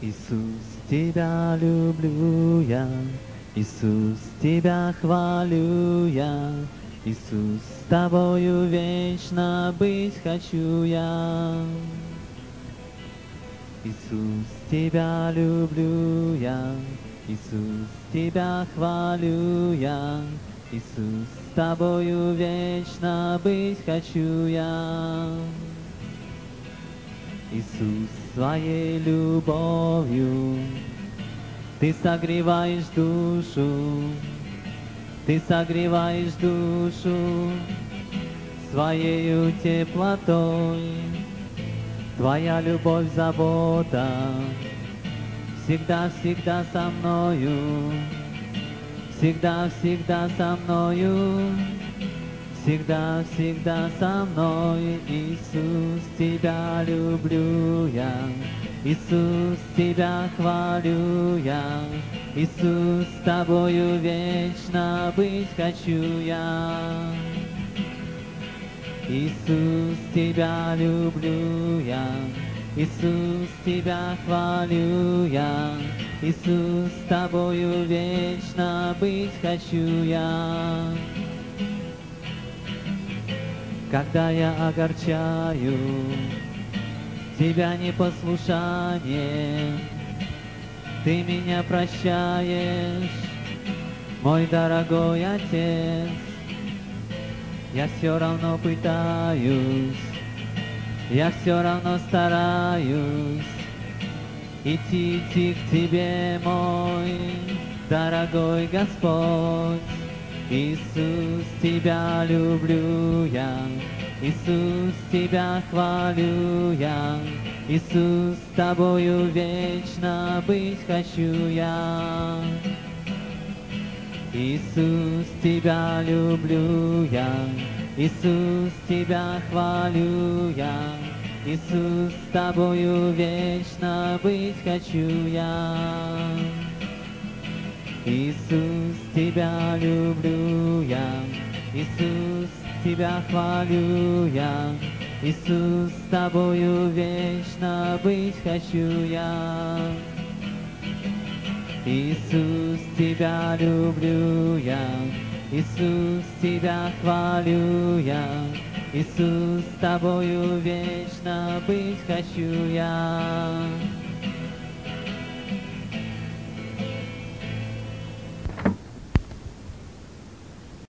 Иисус, Тебя люблю я, Иисус, Тебя хвалю я, Иисус, с Тобою вечно быть хочу я. Иисус, Тебя люблю я, Иисус, Тебя хвалю я, Иисус, с Тобою вечно быть хочу я. Иисус, своей любовью Ты согреваешь душу, Ты согреваешь душу Своею теплотой. Твоя любовь, забота Всегда-всегда со мною, Всегда-всегда со мною, Всегда-всегда со мной, Иисус, Тебя люблю я, Иисус, Тебя хвалю я, Иисус, с Тобою вечно быть хочу я. Иисус, Тебя люблю я, Иисус, Тебя хвалю я, Иисус, с Тобою вечно быть хочу я. Когда я огорчаю Тебя непослушание, Ты меня прощаешь, Мой дорогой Отец. Я все равно пытаюсь, Я все равно стараюсь Идти, идти к Тебе, мой дорогой Господь. Иисус, Тебя люблю я, Иисус, Тебя хвалю я, Иисус, с Тобою вечно быть хочу я. Иисус, Тебя люблю я, Иисус, Тебя хвалю я, Иисус, с Тобою вечно быть хочу я. Иисус, Тебя люблю я, Иисус, Тебя хвалю я, Иисус, с Тобою вечно быть хочу я. Иисус, Тебя люблю я, Иисус, Тебя хвалю я, Иисус, с Тобою вечно быть хочу я.